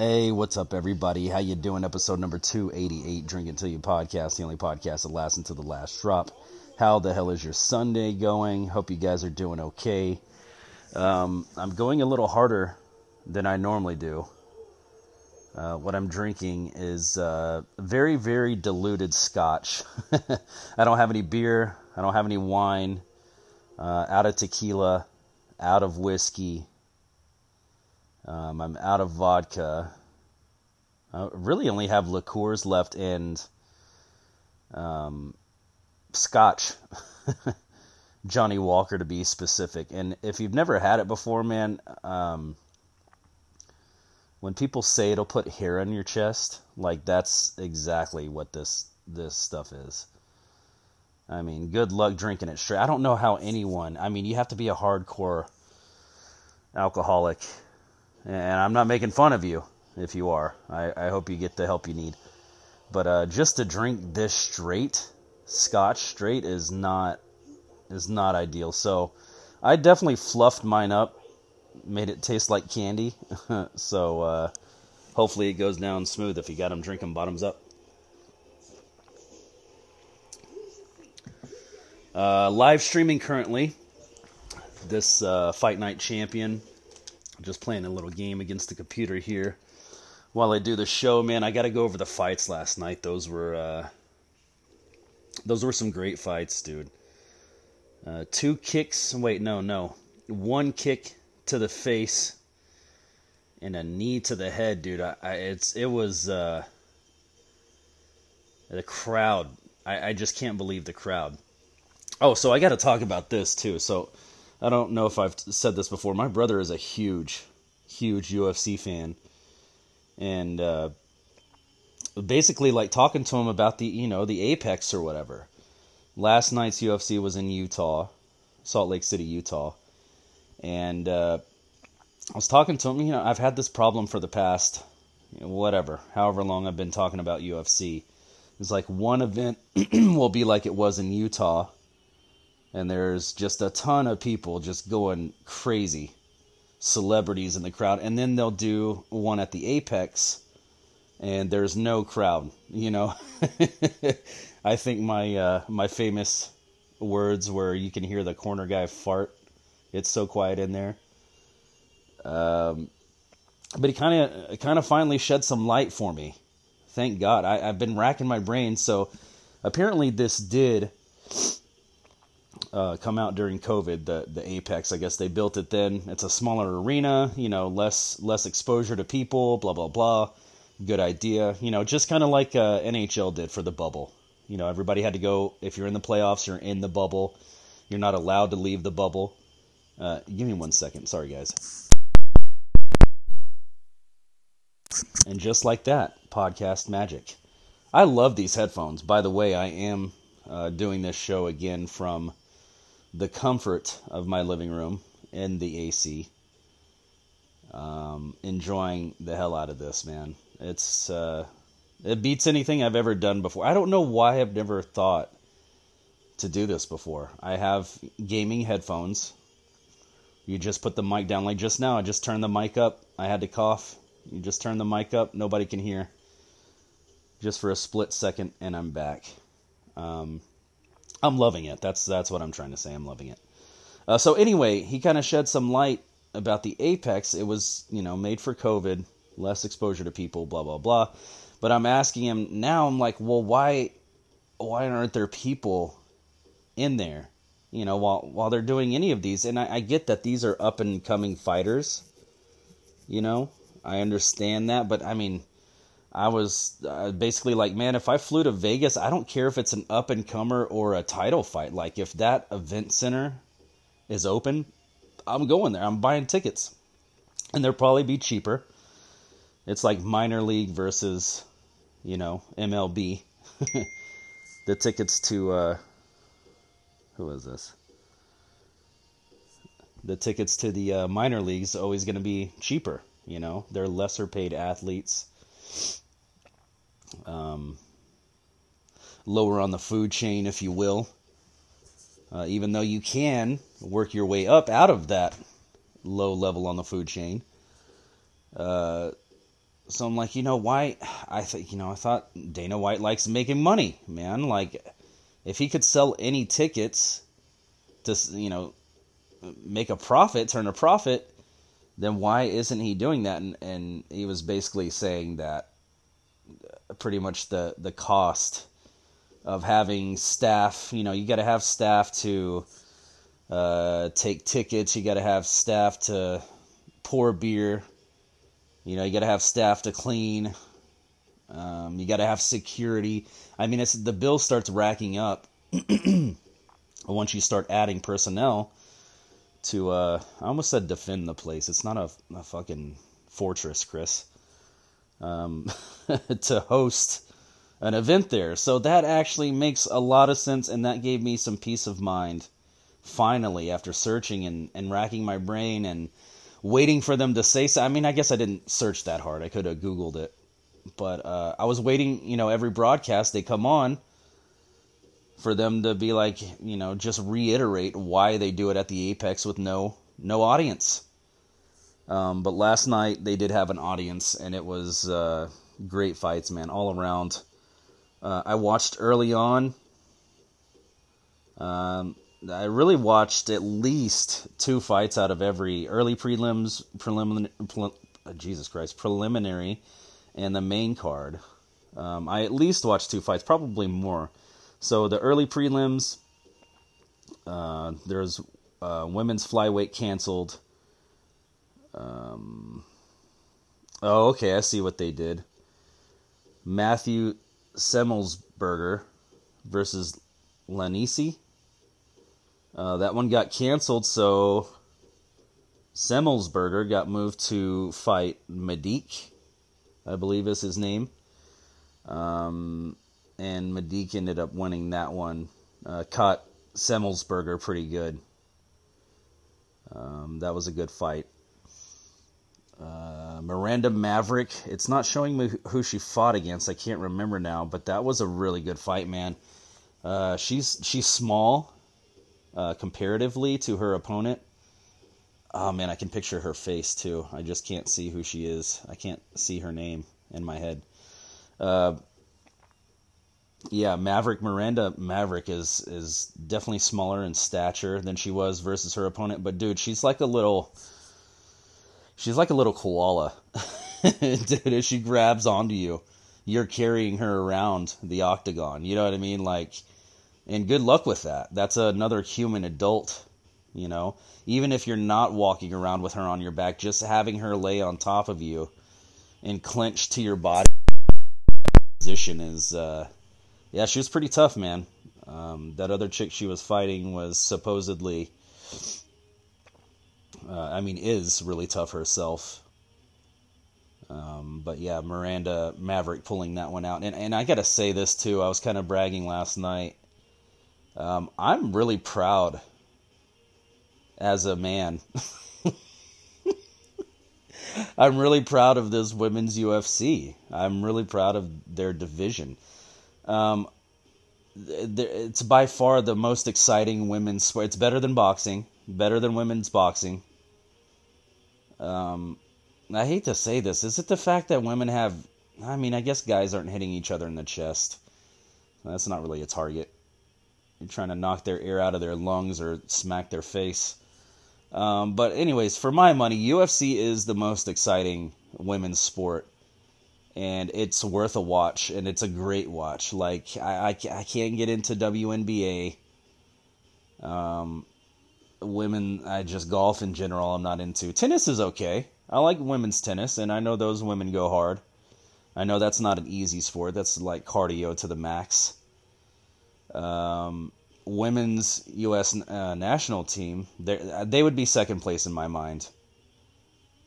Hey, what's up, everybody? How you doing? Episode number two eighty eight, Drink Until You podcast, the only podcast that lasts until the last drop. How the hell is your Sunday going? Hope you guys are doing okay. Um, I'm going a little harder than I normally do. Uh, what I'm drinking is uh, very, very diluted scotch. I don't have any beer. I don't have any wine. Uh, out of tequila, out of whiskey. Um, I'm out of vodka. I really only have liqueurs left and um, scotch. Johnnie Walker to be specific. And if you've never had it before, man, um, when people say it'll put hair on your chest, like that's exactly what this this stuff is. I mean, good luck drinking it straight. I don't know how anyone. I mean, you have to be a hardcore alcoholic, and I'm not making fun of you if you are. I, I hope you get the help you need. But uh, just to drink this straight, Scotch straight, is not is not ideal. So I definitely fluffed mine up made it taste like candy. so uh, hopefully it goes down smooth if you got them drinking bottoms up. Uh, live streaming currently. This uh, Fight Night Champion. Just playing a little game against the computer here. While I do the show, man, I got to go over the fights last night. Those were uh, those were some great fights, dude. Uh, two kicks. Wait, no, no. One kick to the face and a knee to the head, dude. I, I it's it was uh, the crowd. I, I just can't believe the crowd. Oh, so I got to talk about this too. So I don't know if I've said this before. My brother is a huge, huge UFC fan, and uh, basically like talking to him about the you know the Apex or whatever. Last night's UFC was in Utah, Salt Lake City, Utah and uh, I was talking to him. You know, I've had this problem for the past, you know, whatever, however long I've been talking about UFC. It's like one event will be like it was in Utah, and there's just a ton of people just going crazy, celebrities in the crowd, and then they'll do one at the Apex, and there's no crowd. You know, I think my uh, my famous words where you can hear the corner guy fart it's so quiet in there. Um, but he kind of kind of finally shed some light for me. Thank God. I, I've been racking my brain. So apparently this did uh, come out during COVID. The the Apex. I guess they built it then. It's a smaller arena. You know, less less exposure to people. Blah blah blah. Good idea. You know, just kind of like uh, NHL did for the bubble. You know, everybody had to go. If you're in the playoffs, you're in the bubble. You're not allowed to leave the bubble. Uh, give me one second. Sorry, guys. And just like that, podcast magic. I love these headphones. By the way, I am uh, doing this show again from the comfort of my living room in the AC. Um, enjoying the hell out of this, man. It's uh, it beats anything I've ever done before. I don't know why I've never thought to do this before. I have gaming headphones you just put the mic down like just now. I just turned the mic up. I had to cough. You just turn the mic up. Nobody can hear. Just for a split second, and I'm back. Um, I'm loving it. That's that's what I'm trying to say. I'm loving it. Uh, so anyway, he kind of shed some light about the Apex. It was you know made for COVID, less exposure to people, blah blah blah. But I'm asking him now. I'm like, well, why why aren't there people in there? you know, while while they're doing any of these. And I, I get that these are up and coming fighters. You know, I understand that, but I mean, I was uh, basically like, man, if I flew to Vegas, I don't care if it's an up and comer or a title fight. Like, if that event center is open, I'm going there. I'm buying tickets, and they'll probably be cheaper. It's like minor league versus, you know, MLB. the tickets to uh, who is this? The tickets to the uh, minor leagues always going to be cheaper. You know, they're lesser paid athletes. Um, lower on the food chain, if you will. Uh, even though you can work your way up out of that low level on the food chain. Uh, so I'm like, you know, why? I think, you know, I thought Dana White likes making money, man. Like, if he could sell any tickets to, you know, make a profit, turn a profit, then why isn't he doing that? And, and he was basically saying that pretty much the, the cost of having staff, you know, you got to have staff to uh, take tickets, you got to have staff to pour beer, you know, you got to have staff to clean. Um, you got to have security. I mean, it's the bill starts racking up once you start adding personnel to. Uh, I almost said defend the place. It's not a, a fucking fortress, Chris. Um, to host an event there, so that actually makes a lot of sense, and that gave me some peace of mind. Finally, after searching and, and racking my brain and waiting for them to say so. I mean, I guess I didn't search that hard. I could have Googled it. But uh, I was waiting, you know, every broadcast they come on for them to be like, you know, just reiterate why they do it at the Apex with no no audience. Um, but last night they did have an audience, and it was uh, great fights, man, all around. Uh, I watched early on. Um, I really watched at least two fights out of every early prelims, preliminary, prelim, uh, Jesus Christ, preliminary, and the main card. Um, I at least watched two fights, probably more. So the early prelims, uh, there's uh, women's flyweight canceled. Um, oh, okay, I see what they did. Matthew Semelsberger versus Lanisi. Uh, that one got canceled, so Semelsberger got moved to fight Medik, I believe is his name. Um, and Medik ended up winning that one. Uh, caught Semelsberger pretty good. Um, that was a good fight. Uh, Miranda Maverick. It's not showing me who she fought against. I can't remember now, but that was a really good fight, man. Uh, she's she's small uh, comparatively to her opponent. Oh man, I can picture her face too. I just can't see who she is. I can't see her name in my head. Uh, yeah, Maverick Miranda Maverick is is definitely smaller in stature than she was versus her opponent, but dude, she's like a little she's like a little koala. dude, if she grabs onto you, you're carrying her around the octagon. You know what I mean? Like and good luck with that. That's another human adult, you know. Even if you're not walking around with her on your back, just having her lay on top of you and clench to your body position is, uh, yeah, she was pretty tough, man. Um, that other chick she was fighting was supposedly, uh, I mean, is really tough herself. Um, but yeah, Miranda Maverick pulling that one out. And, and I got to say this too. I was kind of bragging last night. Um, I'm really proud as a man. I'm really proud of this women's UFC. I'm really proud of their division. Um, it's by far the most exciting women's sport. It's better than boxing, better than women's boxing. Um, I hate to say this. Is it the fact that women have? I mean, I guess guys aren't hitting each other in the chest. That's not really a target. You're trying to knock their air out of their lungs or smack their face. Um, but anyways, for my money, UFC is the most exciting women's sport, and it's worth a watch, and it's a great watch. Like I, I, I can't get into WNBA. Um, women, I just golf in general. I'm not into tennis. Is okay. I like women's tennis, and I know those women go hard. I know that's not an easy sport. That's like cardio to the max um, women's U.S. Uh, national team, they would be second place in my mind.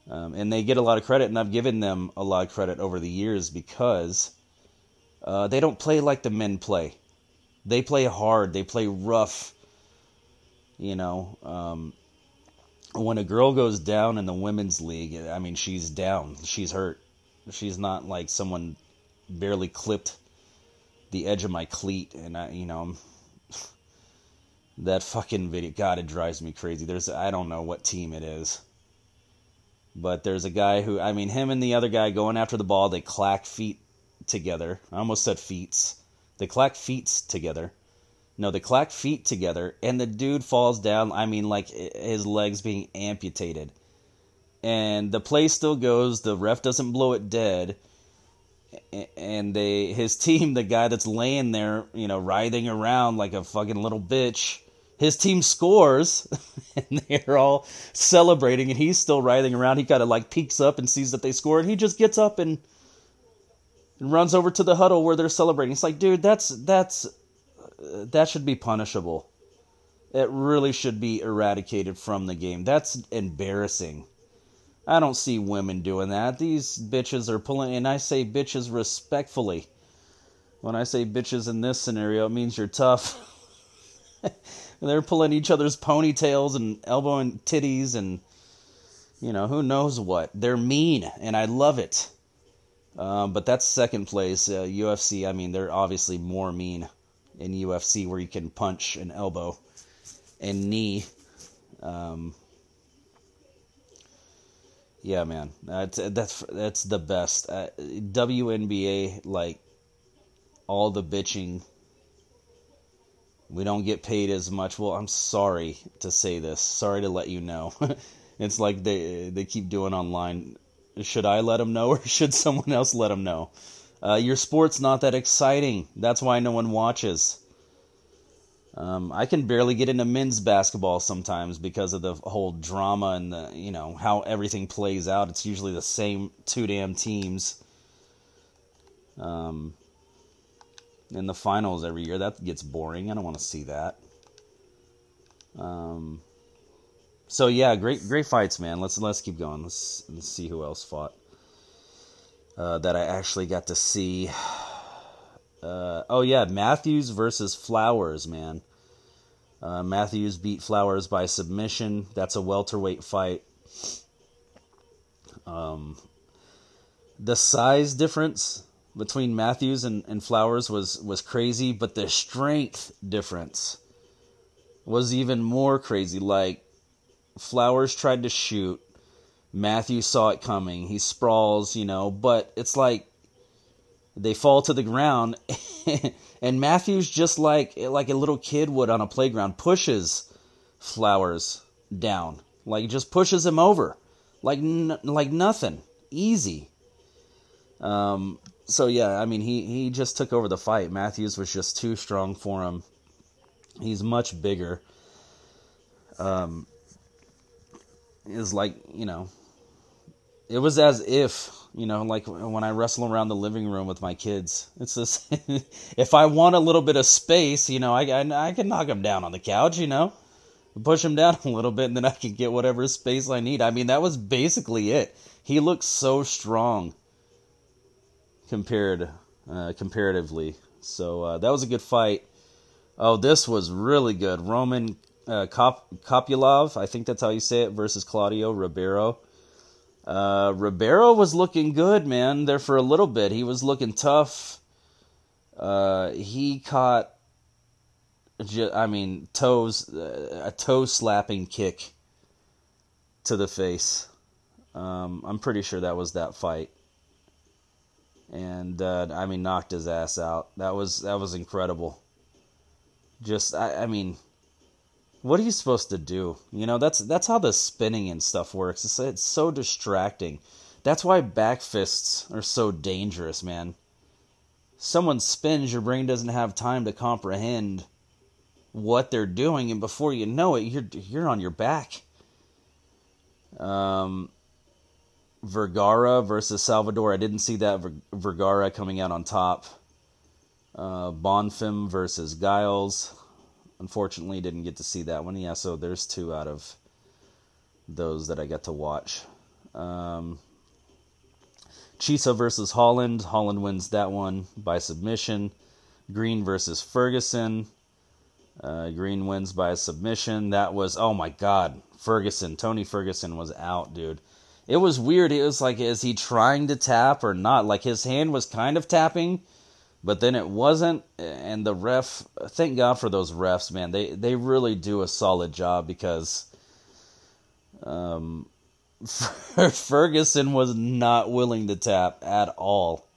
Um, and they get a lot of credit, and I've given them a lot of credit over the years because uh, they don't play like the men play. They play hard, they play rough. You know, um, when a girl goes down in the women's league, I mean, she's down, she's hurt. She's not like someone barely clipped the edge of my cleat, and I, you know, that fucking video. God, it drives me crazy. There's, I don't know what team it is. But there's a guy who, I mean, him and the other guy going after the ball, they clack feet together. I almost said feets. They clack feet together. No, they clack feet together, and the dude falls down. I mean, like his legs being amputated. And the play still goes. The ref doesn't blow it dead. And they, his team, the guy that's laying there, you know, writhing around like a fucking little bitch, his team scores and they're all celebrating and he's still writhing around. He kind of like peeks up and sees that they scored. He just gets up and, and runs over to the huddle where they're celebrating. It's like, dude, that's that's that should be punishable. It really should be eradicated from the game. That's embarrassing. I don't see women doing that. These bitches are pulling, and I say bitches respectfully. When I say bitches in this scenario, it means you're tough. they're pulling each other's ponytails and elbowing titties and you know who knows what. They're mean, and I love it. Um, but that's second place. Uh, UFC. I mean, they're obviously more mean in UFC, where you can punch and elbow and knee. Um, yeah, man, that's that's that's the best. Uh, WNBA, like all the bitching we don't get paid as much. Well, I'm sorry to say this. Sorry to let you know. it's like they they keep doing online. Should I let them know or should someone else let them know? Uh, your sport's not that exciting. That's why no one watches. Um, I can barely get into men's basketball sometimes because of the whole drama and the you know how everything plays out. It's usually the same two damn teams. Um, in the finals every year. That gets boring. I don't want to see that. Um, so yeah, great great fights, man. Let's let's keep going. Let's, let's see who else fought uh, that I actually got to see. Uh, oh yeah, Matthews versus Flowers, man. Uh, Matthews beat Flowers by submission. That's a welterweight fight. Um, the size difference between Matthews and, and Flowers was, was crazy, but the strength difference was even more crazy. Like, Flowers tried to shoot, Matthews saw it coming, he sprawls, you know, but it's like they fall to the ground, and Matthews, just like, like a little kid would on a playground, pushes Flowers down. Like, just pushes him over. Like, n- like nothing. Easy. Um, so yeah, I mean he he just took over the fight. Matthews was just too strong for him. He's much bigger. Um, is like you know, it was as if you know, like when I wrestle around the living room with my kids. It's this. if I want a little bit of space, you know, I, I I can knock him down on the couch, you know, push him down a little bit, and then I can get whatever space I need. I mean, that was basically it. He looked so strong compared uh, comparatively. So uh, that was a good fight. Oh, this was really good. Roman uh, Kop- Kopylov, I think that's how you say it, versus Claudio Ribeiro. Uh, Ribeiro was looking good, man. There for a little bit, he was looking tough. Uh, he caught, I mean, toes, uh, a toe slapping kick to the face. Um, I'm pretty sure that was that fight and uh, I mean knocked his ass out. That was that was incredible. Just I, I mean, what are you supposed to do? You know that's that's how the spinning and stuff works. It's, it's so distracting. That's why back fists are so dangerous, man. Someone spins, your brain doesn't have time to comprehend what they're doing, and before you know it, you're you're on your back. Um, Vergara versus Salvador. I didn't see that Vergara coming out on top. Uh, Bonfim versus Giles. Unfortunately, didn't get to see that one. Yeah, so there's two out of those that I got to watch. Um, Chiesa versus Holland. Holland wins that one by submission. Green versus Ferguson. Uh, Green wins by submission. That was, oh my God, Ferguson. Tony Ferguson was out, dude it was weird. It was like, is he trying to tap or not? Like his hand was kind of tapping, but then it wasn't. And the ref, thank God for those refs, man. They they really do a solid job because, um, Ferguson was not willing to tap at all.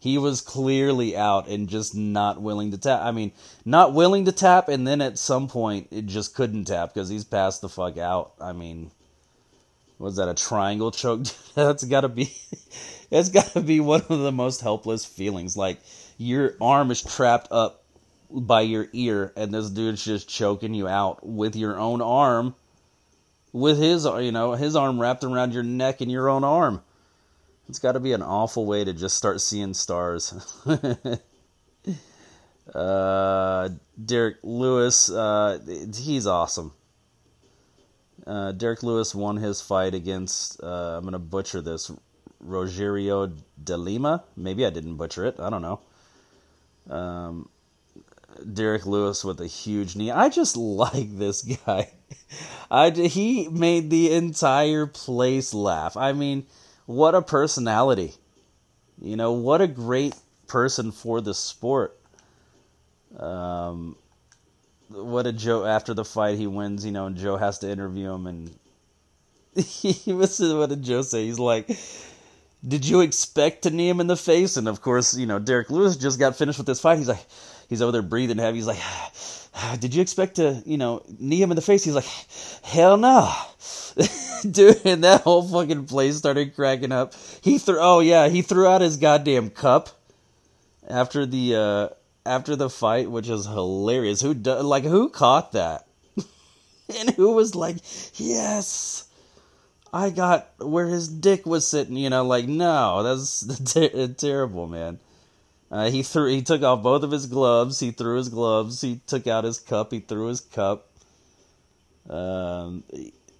He was clearly out and just not willing to tap. I mean, not willing to tap, and then at some point it just couldn't tap because he's passed the fuck out. I mean, was that a triangle choke? that's gotta be, that's gotta be one of the most helpless feelings. Like your arm is trapped up by your ear, and this dude's just choking you out with your own arm, with his, you know, his arm wrapped around your neck and your own arm. It's got to be an awful way to just start seeing stars. uh, Derrick Lewis, uh, he's awesome. Uh, Derrick Lewis won his fight against, uh, I'm going to butcher this, Rogerio de Lima. Maybe I didn't butcher it. I don't know. Um, Derrick Lewis with a huge knee. I just like this guy. I, he made the entire place laugh. I mean, what a personality. You know, what a great person for the sport. Um, what a Joe after the fight he wins, you know, and Joe has to interview him and he was what did Joe say? He's like, Did you expect to knee him in the face? And of course, you know, Derrick Lewis just got finished with this fight. He's like he's over there breathing heavy. He's like, Did you expect to, you know, knee him in the face? He's like, Hell no. Dude, and that whole fucking place started cracking up. He threw, oh yeah, he threw out his goddamn cup after the uh after the fight, which is hilarious. Who do, like who caught that? and who was like, yes. I got where his dick was sitting, you know, like no, that's ter- terrible, man. Uh, he threw, he took off both of his gloves. He threw his gloves. He took out his cup. He threw his cup. Um,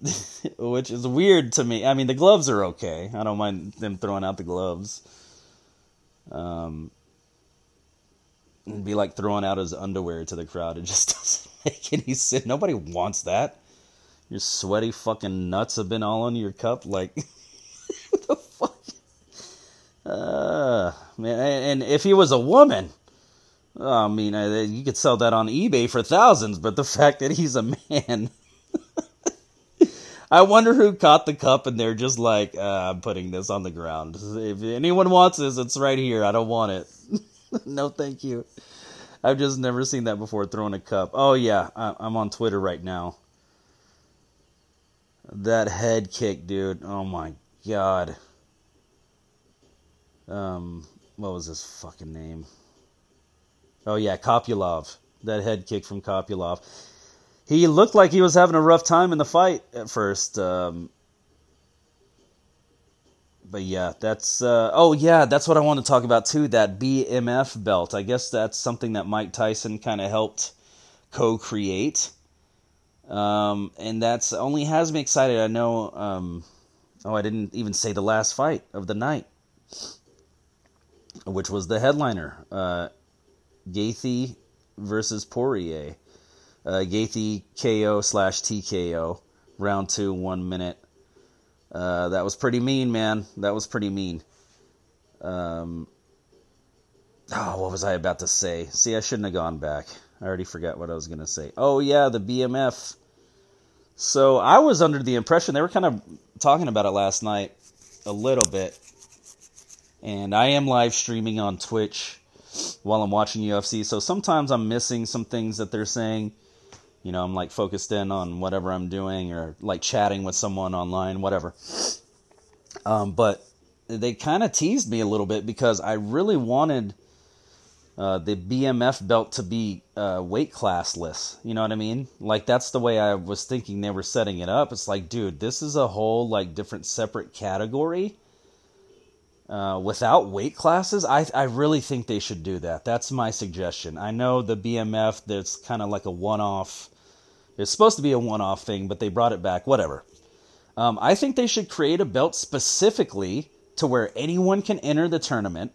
which is weird to me. I mean, the gloves are okay. I don't mind them throwing out the gloves. Um, it'd be like throwing out his underwear to the crowd. It just doesn't make any sense. Nobody wants that. Your sweaty fucking nuts have been all on your cup. Like, what the fuck? Uh, man, and if he was a woman, I mean, you could sell that on eBay for thousands. But the fact that he's a man. I wonder who caught the cup and they're just like, uh, I'm putting this on the ground. If anyone wants this, it's right here. I don't want it. no, thank you. I've just never seen that before, throwing a cup. Oh, yeah, I'm on Twitter right now. That head kick, dude. Oh, my God. Um, what was his fucking name? Oh, yeah, Kopylov. That head kick from Kopylov he looked like he was having a rough time in the fight at first. Um, but yeah, that's uh, oh yeah, that's what I want to talk about too. That BMF belt. I guess that's something that Mike Tyson kind of helped co-create, um, and that's only has me excited. I know. Um, oh, I didn't even say the last fight of the night, which was the headliner, uh, Gaethje versus Poirier uh, Gaethje KO slash TKO, round two, one minute. Uh, that was pretty mean, man. That was pretty mean. Um, oh, what was I about to say? See, I shouldn't have gone back. I already forgot what I was going to say. Oh, yeah, the BMF. So I was under the impression they were kind of talking about it last night a little bit. And I am live streaming on Twitch while I'm watching UFC. So sometimes I'm missing some things that they're saying. You know, I'm like focused in on whatever I'm doing or like chatting with someone online, whatever. Um, but they kind of teased me a little bit because I really wanted uh, the BMF belt to be uh, weight classless. You know what I mean? Like that's the way I was thinking they were setting it up. It's like, dude, this is a whole like different separate category. Uh, without weight classes, I I really think they should do that. That's my suggestion. I know the BMF that's kind of like a one-off. It's supposed to be a one-off thing, but they brought it back. Whatever. Um, I think they should create a belt specifically to where anyone can enter the tournament.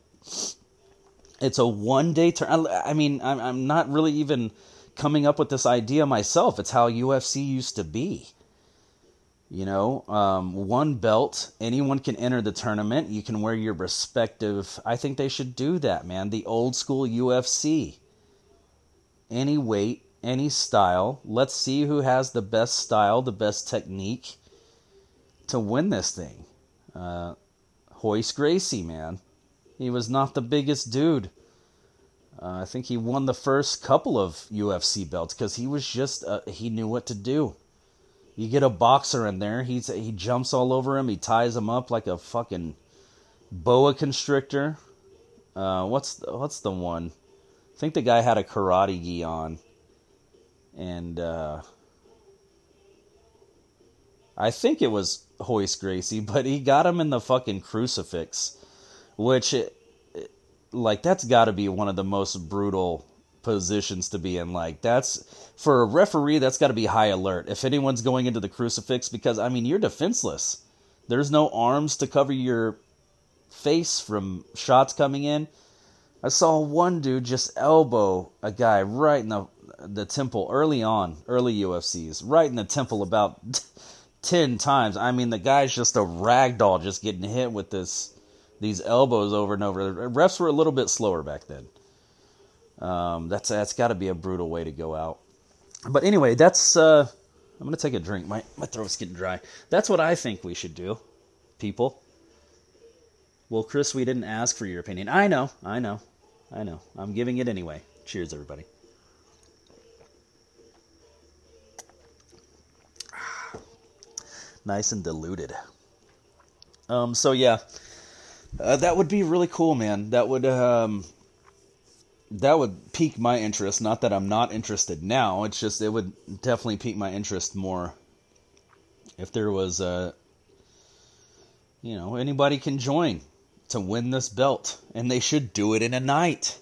It's a one-day turn. I mean, I'm I'm not really even coming up with this idea myself. It's how UFC used to be. You know, um, one belt, anyone can enter the tournament. You can wear your respective. I think they should do that, man. The old school UFC. Any weight, any style. Let's see who has the best style, the best technique. to win this thing. Uh, Royce Gracie, man, he was not the biggest dude. Uh, I think he won the first couple of UFC belts because he was just uh, he knew what to do. You get a boxer in there, he's he jumps all over him, he ties him up like a fucking boa constrictor. Uh, what's the, what's the one? I think the guy had a karate gi on, and uh, I think it was Hoist Gracie, but he got him in the fucking crucifix, which, eh, like, that's got to be one of the most brutal positions to be in. Like, that's for a referee, that's got to be high alert. If anyone's going into the crucifix, because I mean, you're defenseless. There's no arms to cover your face from shots coming in. I saw one dude just elbow a guy right in the the temple early on, early UFCs, right in the temple about ten times. I mean, the guy's just a rag doll, just getting hit with this these elbows over and over. Refs were a little bit slower back then. Um, that's that's got to be a brutal way to go out. But anyway, that's. Uh, I'm gonna take a drink. My my throat's getting dry. That's what I think we should do, people. Well, Chris, we didn't ask for your opinion. I know, I know, I know. I'm giving it anyway. Cheers, everybody. nice and diluted. Um, so yeah, uh, that would be really cool, man. That would um, that would pique my interest. Not that I'm not interested now. It's just it would definitely pique my interest more if there was a, you know, anybody can join to win this belt, and they should do it in a night.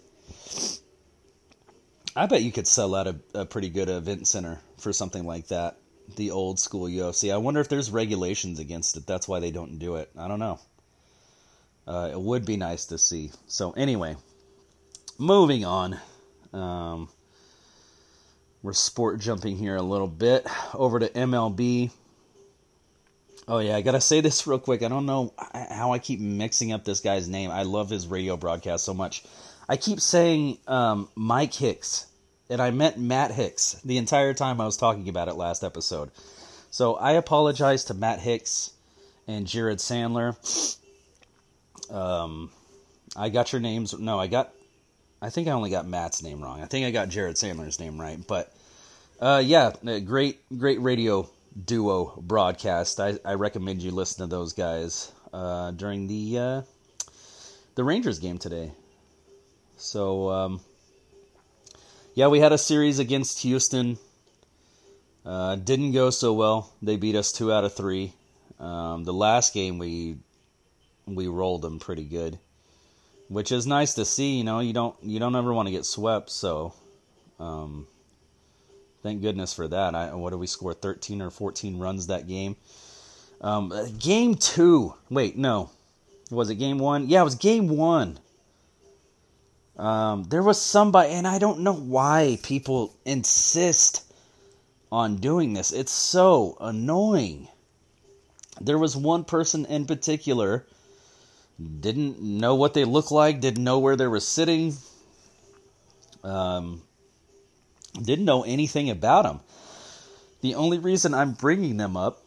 I bet you could sell out a, a pretty good event center for something like that. The old school UFC. I wonder if there's regulations against it. That's why they don't do it. I don't know. Uh, it would be nice to see. So anyway, moving on. Um, we're sport jumping here a little bit over to MLB. Oh yeah, I gotta say this real quick. I don't know how I keep mixing up this guy's name. I love his radio broadcast so much. I keep saying um, Mike Hicks, and I meant Matt Hicks the entire time I was talking about it last episode. So I apologize to Matt Hicks and Jared Sandler. Um, I got your names. No, I got. I think I only got Matt's name wrong. I think I got Jared Sandler's name right. But uh, yeah, great, great radio duo broadcast. I, I recommend you listen to those guys uh, during the uh, the Rangers game today. So um, yeah, we had a series against Houston. Uh, didn't go so well. They beat us two out of three. Um, the last game we we rolled them pretty good, which is nice to see. You know, you don't you don't ever want to get swept. So um, Thank goodness for that. I, what did we score? 13 or 14 runs that game. Um, game two. Wait, no. Was it game one? Yeah, it was game one. Um, there was somebody, and I don't know why people insist on doing this. It's so annoying. There was one person in particular, didn't know what they looked like, didn't know where they were sitting. Um, didn't know anything about them. The only reason I'm bringing them up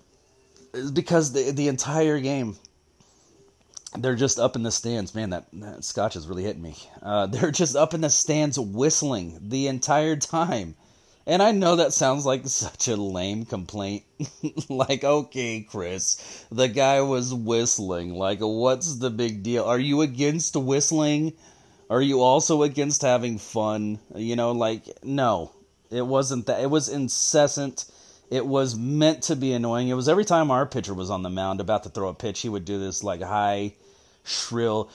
is because the the entire game they're just up in the stands. Man, that, that scotch is really hitting me. Uh, they're just up in the stands whistling the entire time. And I know that sounds like such a lame complaint. like, okay, Chris, the guy was whistling. Like, what's the big deal? Are you against whistling? Are you also against having fun? You know, like, no. It wasn't that. It was incessant. It was meant to be annoying. It was every time our pitcher was on the mound about to throw a pitch, he would do this like high, shrill.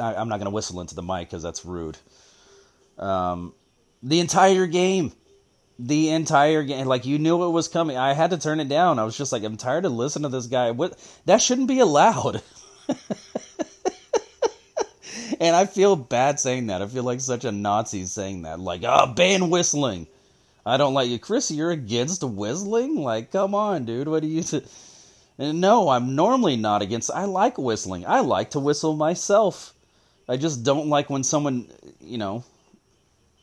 I'm not going to whistle into the mic because that's rude. Um, the entire game, the entire game, like you knew it was coming. I had to turn it down. I was just like, I'm tired of listening to this guy. What that shouldn't be allowed. and I feel bad saying that. I feel like such a Nazi saying that. Like, oh, ban whistling. I don't like you. Chris, you're against whistling? Like, come on, dude. What do you... Th- no, I'm normally not against... I like whistling. I like to whistle myself. I just don't like when someone, you know...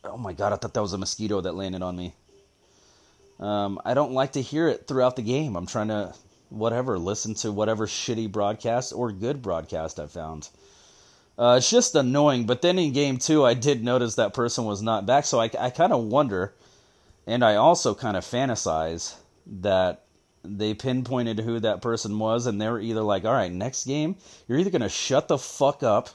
Oh my god, I thought that was a mosquito that landed on me. Um, I don't like to hear it throughout the game. I'm trying to whatever, listen to whatever shitty broadcast or good broadcast I found. Uh, it's just annoying. But then in game two, I did notice that person was not back, so I, I kind of wonder, and I also kind of fantasize that they pinpointed who that person was, and they were either like, "All right, next game, you're either gonna shut the fuck up."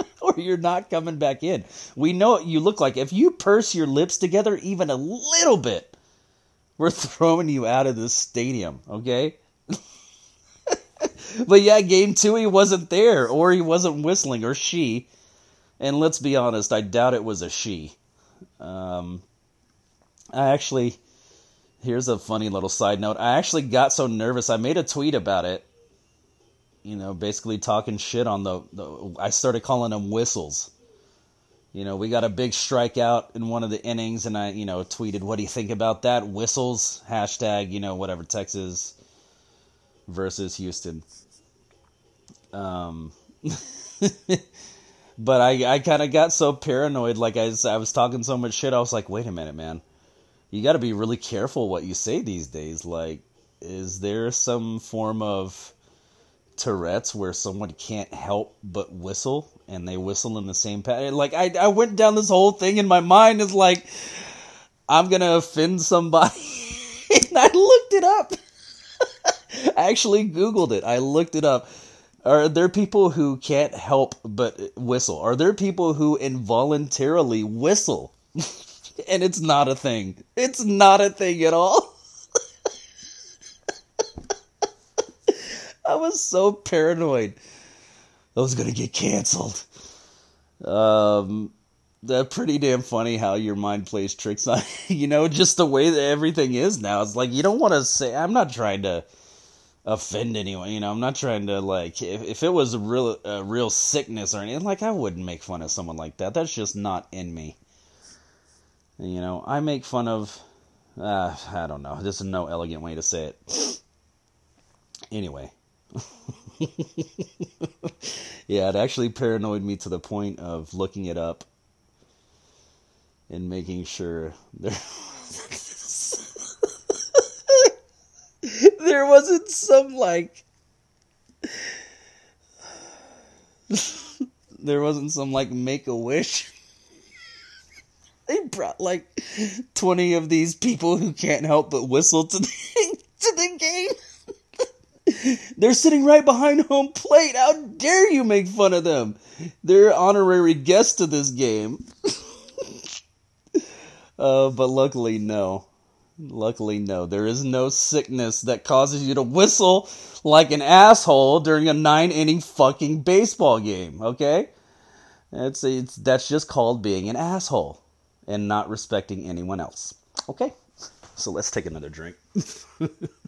or you're not coming back in. We know what you look like. If you purse your lips together even a little bit, we're throwing you out of this stadium, okay? but yeah, game two, he wasn't there, or he wasn't whistling, or she. And let's be honest, I doubt it was a she. Um, I actually, here's a funny little side note. I actually got so nervous, I made a tweet about it you know, basically talking shit on the, the I started calling them whistles. You know, we got a big strikeout in one of the innings, and I, you know, tweeted, "What do you think about that? Whistles hashtag, you know, whatever Texas versus Houston." Um, but I, I kind of got so paranoid, like I, I was talking so much shit. I was like, "Wait a minute, man, you got to be really careful what you say these days. Like, is there some form of Tourette's where someone can't help but whistle and they whistle in the same pattern. Like I, I went down this whole thing and my mind is like I'm gonna offend somebody, and I looked it up. I actually Googled it. I looked it up. Are there people who can't help but whistle? Are there people who involuntarily whistle? and it's not a thing. It's not a thing at all. I was so paranoid. I was gonna get canceled. Um, that's pretty damn funny how your mind plays tricks on you know just the way that everything is now. It's like you don't want to say. I'm not trying to offend anyone. You know, I'm not trying to like if, if it was a real a real sickness or anything, like I wouldn't make fun of someone like that. That's just not in me. You know, I make fun of. Uh, I don't know. This is no elegant way to say it. Anyway, yeah, it actually paranoid me to the point of looking it up and making sure there there wasn't some like there wasn't some like make a wish. they brought like 20 of these people who can't help but whistle to the, to the game. They're sitting right behind home plate. How dare you make fun of them? They're honorary guests to this game. uh, but luckily, no. Luckily, no. There is no sickness that causes you to whistle like an asshole during a nine inning fucking baseball game, okay? It's, it's, that's just called being an asshole and not respecting anyone else. Okay? So let's take another drink.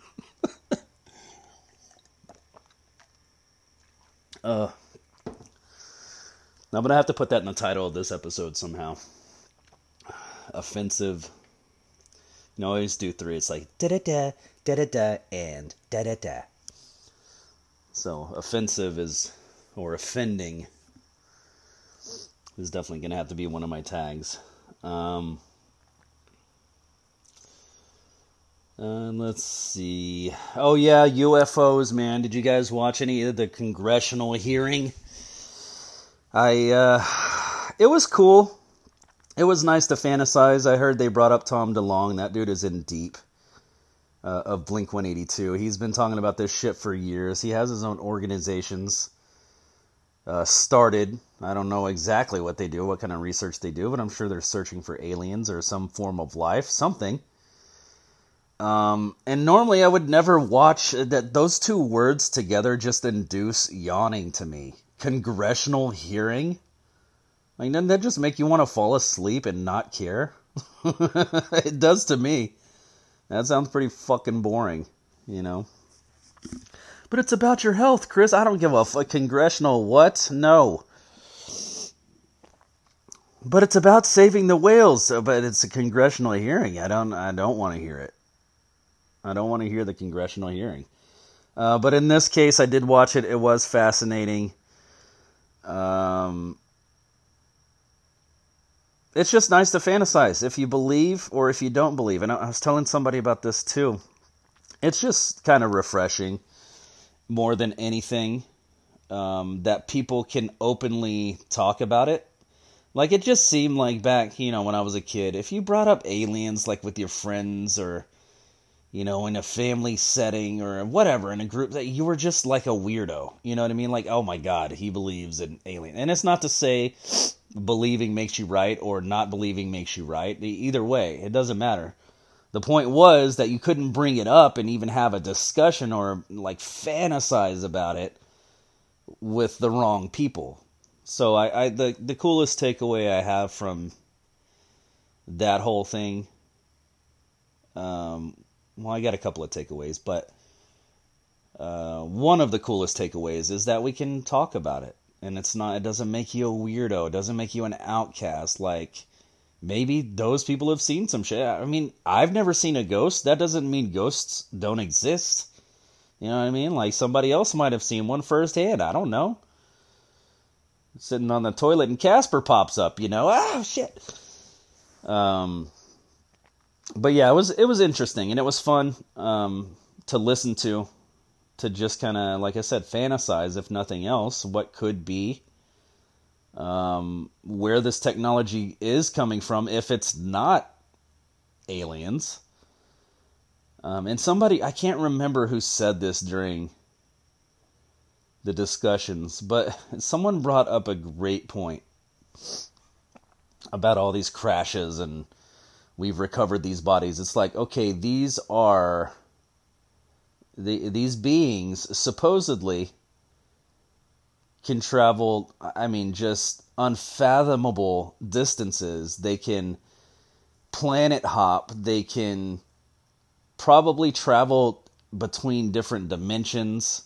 Uh, I'm gonna have to put that in the title of this episode somehow. Offensive. You know, I always do three. It's like da da da da da da and da da da. So offensive is or offending is definitely gonna have to be one of my tags. Um, Uh, let's see. Oh yeah, UFOs, man. Did you guys watch any of the congressional hearing? I uh it was cool. It was nice to fantasize. I heard they brought up Tom DeLonge. That dude is in deep. Uh, of Blink 182. He's been talking about this shit for years. He has his own organizations uh, started. I don't know exactly what they do, what kind of research they do, but I'm sure they're searching for aliens or some form of life, something. Um, and normally I would never watch that. Those two words together just induce yawning to me. Congressional hearing. Like, doesn't that just make you want to fall asleep and not care? it does to me. That sounds pretty fucking boring, you know. But it's about your health, Chris. I don't give a fuck. Congressional what? No. But it's about saving the whales. But it's a congressional hearing. I don't. I don't want to hear it. I don't want to hear the congressional hearing. Uh, but in this case, I did watch it. It was fascinating. Um, it's just nice to fantasize if you believe or if you don't believe. And I was telling somebody about this too. it's just kind of refreshing more than anything um, that people can openly talk about it. Like it just seemed like back, you know, when I was a kid, if you brought up aliens like with your friends or you know, in a family setting or whatever, in a group that you were just like a weirdo. You know what I mean? Like, oh my god, he believes in alien. And it's not to say believing makes you right or not believing makes you right. Either way, it doesn't matter. The point was that you couldn't bring it up and even have a discussion or like fantasize about it with the wrong people. So I, I the the coolest takeaway I have from that whole thing um, well, I got a couple of takeaways, but uh, one of the coolest takeaways is that we can talk about it, and it's not. It doesn't make you a weirdo. It doesn't make you an outcast. Like maybe those people have seen some shit. I mean, I've never seen a ghost. That doesn't mean ghosts don't exist. You know what I mean? Like somebody else might have seen one firsthand. I don't know. Sitting on the toilet and Casper pops up. You know? Oh shit. Um but yeah, it was it was interesting and it was fun um, to listen to, to just kind of like I said, fantasize if nothing else what could be, um, where this technology is coming from if it's not aliens. Um, and somebody I can't remember who said this during the discussions, but someone brought up a great point about all these crashes and we've recovered these bodies. It's like, okay, these are the these beings supposedly can travel I mean just unfathomable distances. They can planet hop, they can probably travel between different dimensions.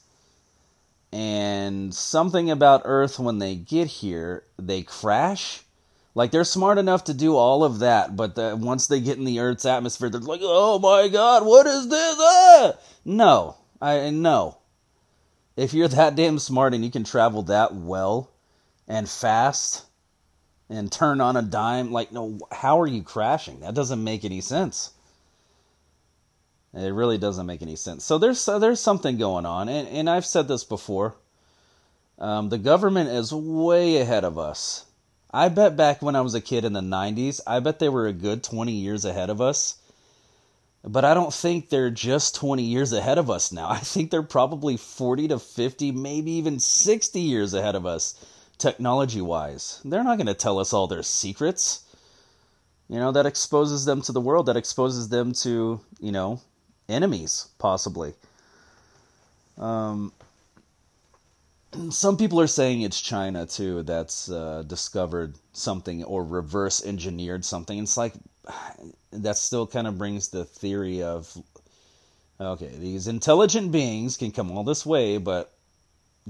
And something about Earth when they get here, they crash like they're smart enough to do all of that, but the, once they get in the Earth's atmosphere, they're like, "Oh my God, what is this?" Ah! No, I no. If you're that damn smart and you can travel that well and fast and turn on a dime, like no, how are you crashing? That doesn't make any sense. It really doesn't make any sense. So there's uh, there's something going on, and and I've said this before. Um, the government is way ahead of us I bet back when I was a kid in the 90s, I bet they were a good 20 years ahead of us. But I don't think they're just 20 years ahead of us now. I think they're probably 40 to 50, maybe even 60 years ahead of us, technology wise. They're not going to tell us all their secrets. You know, that exposes them to the world, that exposes them to, you know, enemies, possibly. Um, some people are saying it's China too that's uh, discovered something or reverse engineered something. It's like that still kind of brings the theory of okay, these intelligent beings can come all this way, but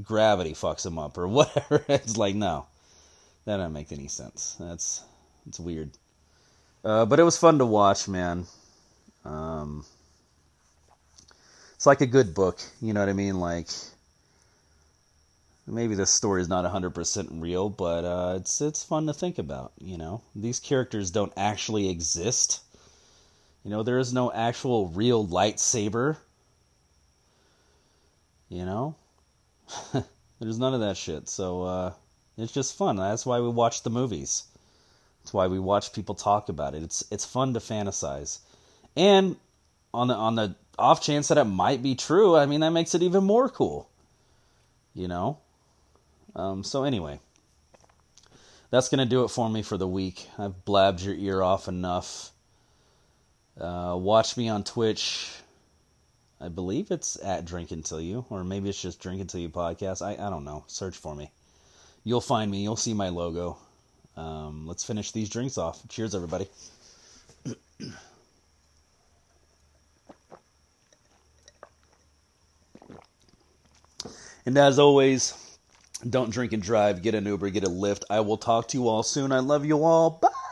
gravity fucks them up or whatever. it's like no, that doesn't make any sense. That's it's weird. Uh, but it was fun to watch, man. Um, it's like a good book, you know what I mean? Like maybe this story is not 100% real, but uh, it's it's fun to think about. You know, these characters don't actually exist. You know, there is no actual real lightsaber. You know, there's none of that shit. So uh, it's just fun. That's why we watch the movies. That's why we watch people talk about it. It's it's fun to fantasize, and on the on the off chance that it might be true, I mean that makes it even more cool. You know, um, so, anyway, that's going to do it for me for the week. I've blabbed your ear off enough. Uh, watch me on Twitch. I believe it's at Drink Until You, or maybe it's just Drink Until You podcast. I, I don't know. Search for me. You'll find me. You'll see my logo. Um, let's finish these drinks off. Cheers, everybody. and as always, don't drink and drive. Get an Uber, get a Lyft. I will talk to you all soon. I love you all. Bye.